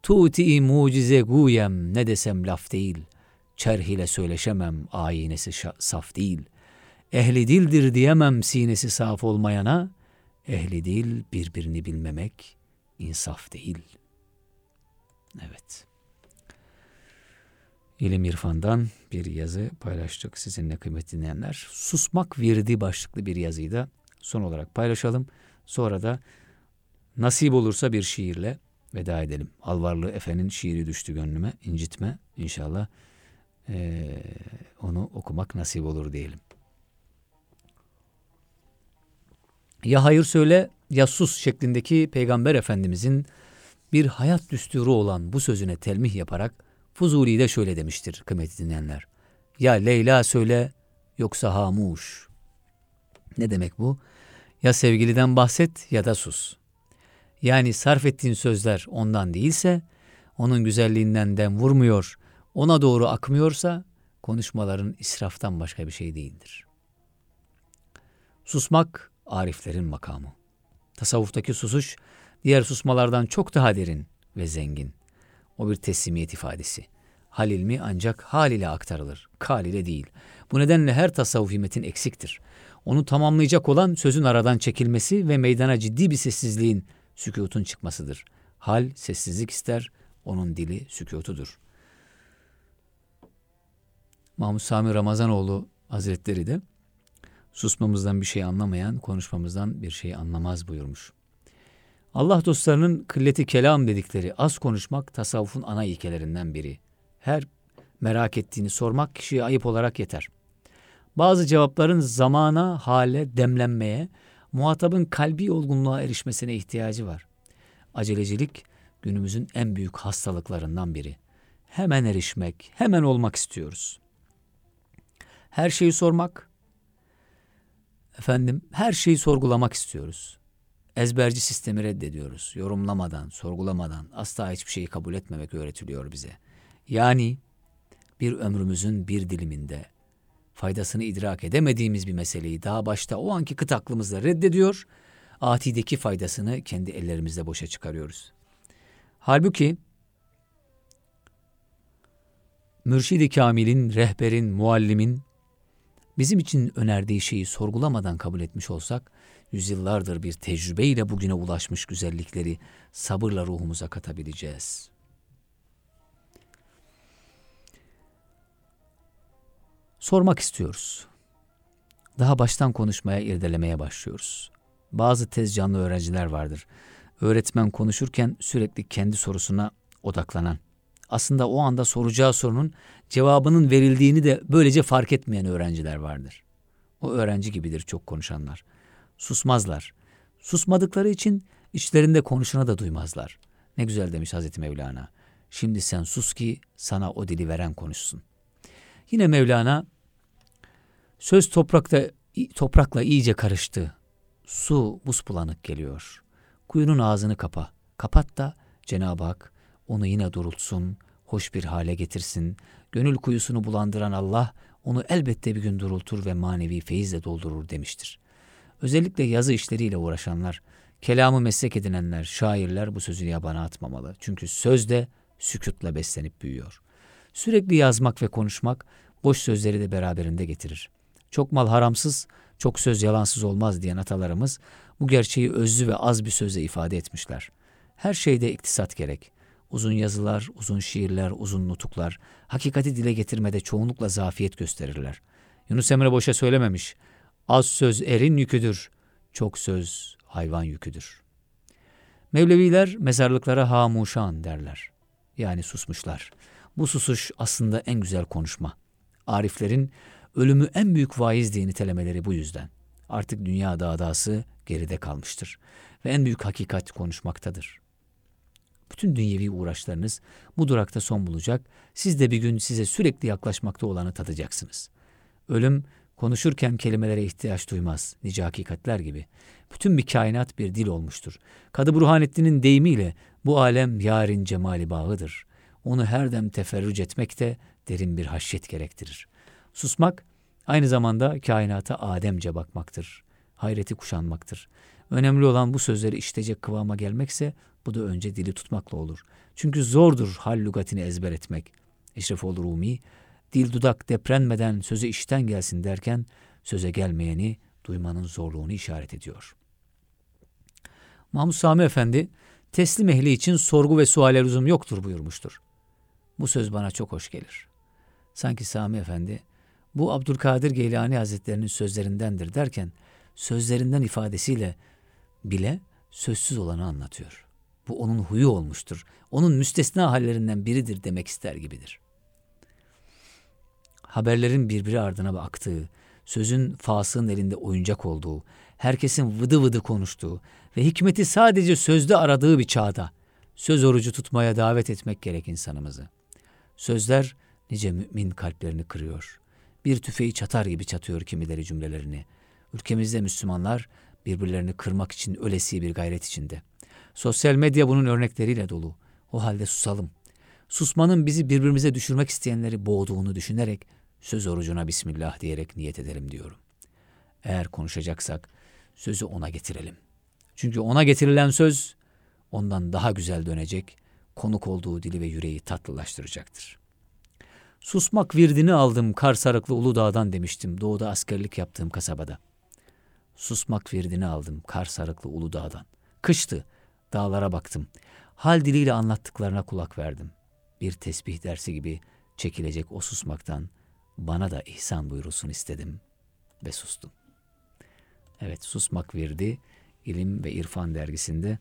Tuti mucize guyem ne desem laf değil. Çerh ile söyleşemem ayinesi saf değil. Ehli dildir diyemem sinesi saf olmayana. Ehli dil birbirini bilmemek insaf değil. Evet. İlim İrfan'dan bir yazı paylaştık sizinle kıymetli dinleyenler. Susmak virdi başlıklı bir yazıyı da son olarak paylaşalım. Sonra da nasip olursa bir şiirle veda edelim. Alvarlı Efe'nin şiiri düştü gönlüme. incitme inşallah ee, onu okumak nasip olur diyelim. Ya hayır söyle ya sus şeklindeki Peygamber Efendimizin bir hayat düsturu olan bu sözüne telmih yaparak Fuzuli de şöyle demiştir kıymetli dinleyenler. Ya Leyla söyle yoksa hamuş. Ne demek bu? Ya sevgiliden bahset ya da sus. Yani sarf ettiğin sözler ondan değilse, onun güzelliğinden dem vurmuyor, ona doğru akmıyorsa, konuşmaların israftan başka bir şey değildir. Susmak, ariflerin makamı. Tasavvuftaki susuş, diğer susmalardan çok daha derin ve zengin. O bir teslimiyet ifadesi. Hal ilmi ancak hal ile aktarılır, kal ile değil. Bu nedenle her tasavvufi metin eksiktir. Onu tamamlayacak olan sözün aradan çekilmesi ve meydana ciddi bir sessizliğin, sükutun çıkmasıdır. Hal sessizlik ister, onun dili sükutudur. Mahmut Sami Ramazanoğlu Hazretleri de susmamızdan bir şey anlamayan konuşmamızdan bir şey anlamaz buyurmuş. Allah dostlarının kılleti kelam dedikleri az konuşmak tasavvufun ana ilkelerinden biri. Her merak ettiğini sormak kişiye ayıp olarak yeter. Bazı cevapların zamana, hale, demlenmeye, muhatabın kalbi olgunluğa erişmesine ihtiyacı var. Acelecilik günümüzün en büyük hastalıklarından biri. Hemen erişmek, hemen olmak istiyoruz. Her şeyi sormak, efendim her şeyi sorgulamak istiyoruz. Ezberci sistemi reddediyoruz. Yorumlamadan, sorgulamadan asla hiçbir şeyi kabul etmemek öğretiliyor bize. Yani bir ömrümüzün bir diliminde faydasını idrak edemediğimiz bir meseleyi daha başta o anki kıt aklımızla reddediyor, atideki faydasını kendi ellerimizle boşa çıkarıyoruz. Halbuki Mürşid-i Kamil'in, rehberin, muallimin bizim için önerdiği şeyi sorgulamadan kabul etmiş olsak, yüzyıllardır bir tecrübeyle bugüne ulaşmış güzellikleri sabırla ruhumuza katabileceğiz. Sormak istiyoruz. Daha baştan konuşmaya, irdelemeye başlıyoruz. Bazı tez canlı öğrenciler vardır. Öğretmen konuşurken sürekli kendi sorusuna odaklanan. Aslında o anda soracağı sorunun cevabının verildiğini de böylece fark etmeyen öğrenciler vardır. O öğrenci gibidir çok konuşanlar. Susmazlar. Susmadıkları için içlerinde konuşana da duymazlar. Ne güzel demiş Hazreti Mevlana. Şimdi sen sus ki sana o dili veren konuşsun. Yine Mevlana söz toprakta toprakla iyice karıştı. Su buz bulanık geliyor. Kuyunun ağzını kapa. Kapat da Cenab-ı Hak onu yine durultsun, hoş bir hale getirsin. Gönül kuyusunu bulandıran Allah onu elbette bir gün durultur ve manevi feyizle doldurur demiştir. Özellikle yazı işleriyle uğraşanlar, kelamı meslek edinenler, şairler bu sözü yabana atmamalı. Çünkü söz de sükutla beslenip büyüyor. Sürekli yazmak ve konuşmak boş sözleri de beraberinde getirir. Çok mal haramsız, çok söz yalansız olmaz diyen atalarımız bu gerçeği özlü ve az bir sözle ifade etmişler. Her şeyde iktisat gerek. Uzun yazılar, uzun şiirler, uzun nutuklar, hakikati dile getirmede çoğunlukla zafiyet gösterirler. Yunus Emre boşa söylememiş. Az söz erin yüküdür, çok söz hayvan yüküdür. Mevleviler mezarlıklara hamuşan derler. Yani susmuşlar. Bu susuş aslında en güzel konuşma. Ariflerin ölümü en büyük vaiz diye nitelemeleri bu yüzden. Artık dünya dağdası geride kalmıştır ve en büyük hakikat konuşmaktadır. Bütün dünyevi uğraşlarınız bu durakta son bulacak. Siz de bir gün size sürekli yaklaşmakta olanı tadacaksınız. Ölüm konuşurken kelimelere ihtiyaç duymaz. Nice hakikatler gibi. Bütün bir kainat bir dil olmuştur. Kadı Burhanettin'in deyimiyle bu alem yarın cemali bağıdır. Onu her dem teferrüc etmek de derin bir haşyet gerektirir. Susmak aynı zamanda kainata ademce bakmaktır. Hayreti kuşanmaktır. Önemli olan bu sözleri işitecek kıvama gelmekse bu da önce dili tutmakla olur. Çünkü zordur hal lügatini ezber etmek. Eşrefoğlu Rumi, dil dudak deprenmeden söze işten gelsin derken söze gelmeyeni duymanın zorluğunu işaret ediyor. Mahmud Sami Efendi, teslim ehli için sorgu ve suale lüzum yoktur buyurmuştur. Bu söz bana çok hoş gelir. Sanki Sami Efendi, bu Abdülkadir Geylani Hazretlerinin sözlerindendir derken, sözlerinden ifadesiyle bile sözsüz olanı anlatıyor. Bu onun huyu olmuştur. Onun müstesna hallerinden biridir demek ister gibidir. Haberlerin birbiri ardına aktığı, sözün fasığın elinde oyuncak olduğu, herkesin vıdı vıdı konuştuğu ve hikmeti sadece sözde aradığı bir çağda söz orucu tutmaya davet etmek gerek insanımızı. Sözler nice mümin kalplerini kırıyor. Bir tüfeği çatar gibi çatıyor kimileri cümlelerini. Ülkemizde Müslümanlar birbirlerini kırmak için ölesiye bir gayret içinde. Sosyal medya bunun örnekleriyle dolu. O halde susalım. Susmanın bizi birbirimize düşürmek isteyenleri boğduğunu düşünerek söz orucuna Bismillah diyerek niyet edelim diyorum. Eğer konuşacaksak sözü ona getirelim. Çünkü ona getirilen söz ondan daha güzel dönecek, konuk olduğu dili ve yüreği tatlılaştıracaktır. Susmak virdini aldım Kar Sarıklı Uludağ'dan demiştim doğuda askerlik yaptığım kasabada. Susmak virdini aldım Kar Sarıklı Uludağ'dan. Kıştı, dağlara baktım. Hal diliyle anlattıklarına kulak verdim. Bir tesbih dersi gibi çekilecek o susmaktan bana da ihsan buyurulsun istedim ve sustum. Evet susmak verdi İlim ve İrfan dergisinde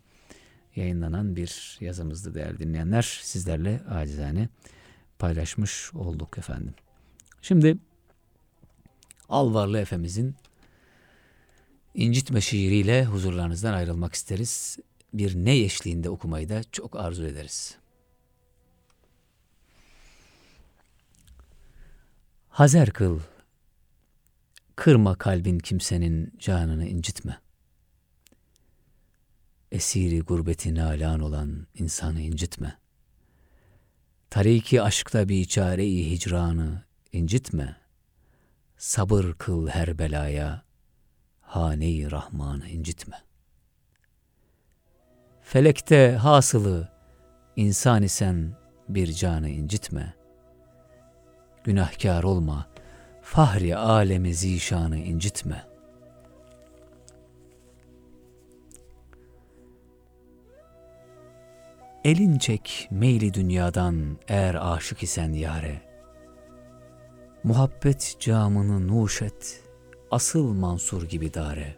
yayınlanan bir yazımızdı değerli dinleyenler. Sizlerle acizane paylaşmış olduk efendim. Şimdi Alvarlı Efemizin incitme şiiriyle huzurlarınızdan ayrılmak isteriz. Bir ne eşliğinde okumayı da çok arzu ederiz. Hazer kıl, kırma kalbin kimsenin canını incitme. Esiri gurbeti nalan olan insanı incitme. Tariki aşkta bir çare-i hicranı incitme. Sabır kıl her belaya, hane-i Rahman'ı incitme. Felekte hasılı, insan isen bir canı incitme. Günahkar olma, fahri alemi zişanı incitme. Elin çek meyli dünyadan eğer aşık isen yare. Muhabbet camını nuş et, asıl Mansur gibi dare.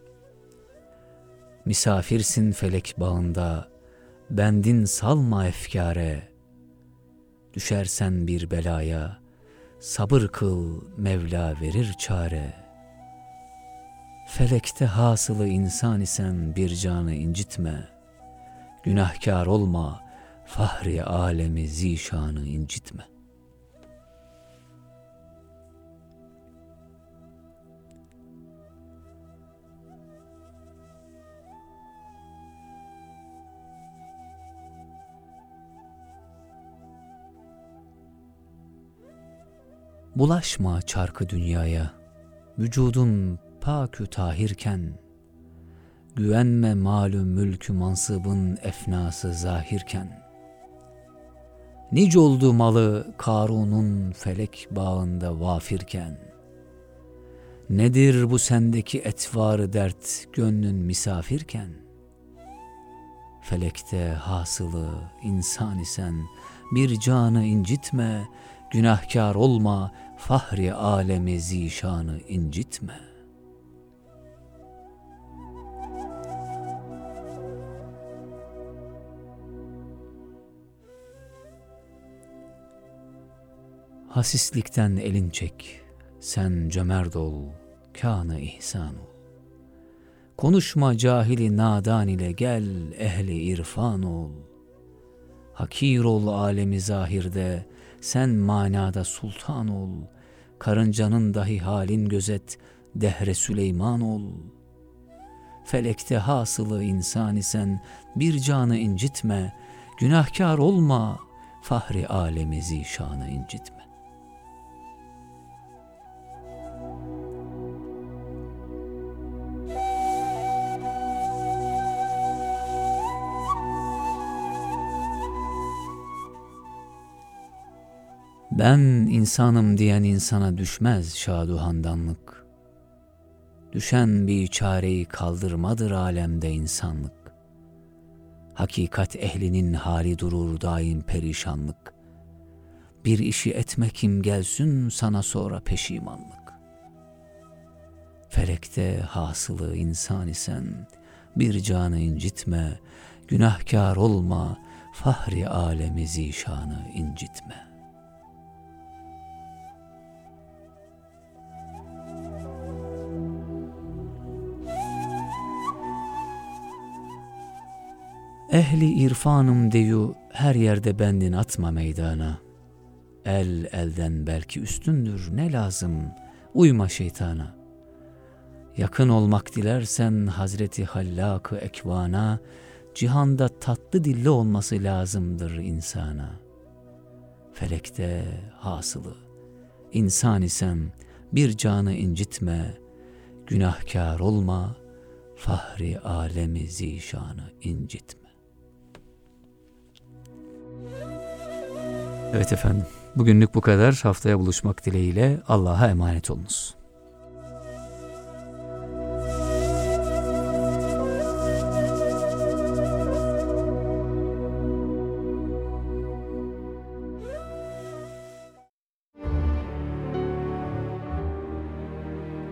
Misafirsin felek bağında, bendin salma efkare. Düşersen bir belaya, sabır kıl Mevla verir çare. Felekte hasılı insan isen bir canı incitme. Günahkar olma, fahri alemi zişanı incitme. Bulaşma çarkı dünyaya, vücudun pakü tahirken, güvenme malum mülkü mansıbın efnası zahirken, nice oldu malı Karun'un felek bağında vafirken, nedir bu sendeki etvarı dert gönlün misafirken, felekte hasılı insan isen bir canı incitme, Günahkar olma, fahri alemi zişanı incitme. Hasislikten elin çek, sen cömert ol, kânı ihsan ol. Konuşma cahili nadan ile gel ehli irfan ol. Hakir ol alemi zahirde, sen manada sultan ol, karıncanın dahi halin gözet, dehre Süleyman ol. Felekte hasılı insan isen bir canı incitme, günahkar olma, fahri alemi zişanı incitme. Ben insanım diyen insana düşmez şaduhandanlık. Düşen bir çareyi kaldırmadır alemde insanlık. Hakikat ehlinin hali durur daim perişanlık. Bir işi etme kim gelsin sana sonra peşimanlık. Felekte hasılı insan isen bir canı incitme, günahkar olma, fahri alemi zişanı incitme.'' Ehli irfanım deyu her yerde bendin atma meydana. El elden belki üstündür ne lazım uyma şeytana. Yakın olmak dilersen Hazreti Hallak-ı Ekvana, cihanda tatlı dilli olması lazımdır insana. Felekte hasılı, insan isem bir canı incitme, günahkar olma, fahri alemi zişanı incitme. Evet efendim. Bugünlük bu kadar. Haftaya buluşmak dileğiyle Allah'a emanet olunuz.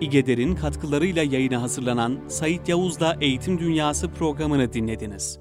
İgeder'in katkılarıyla yayına hazırlanan Sait Yavuz'la Eğitim Dünyası programını dinlediniz.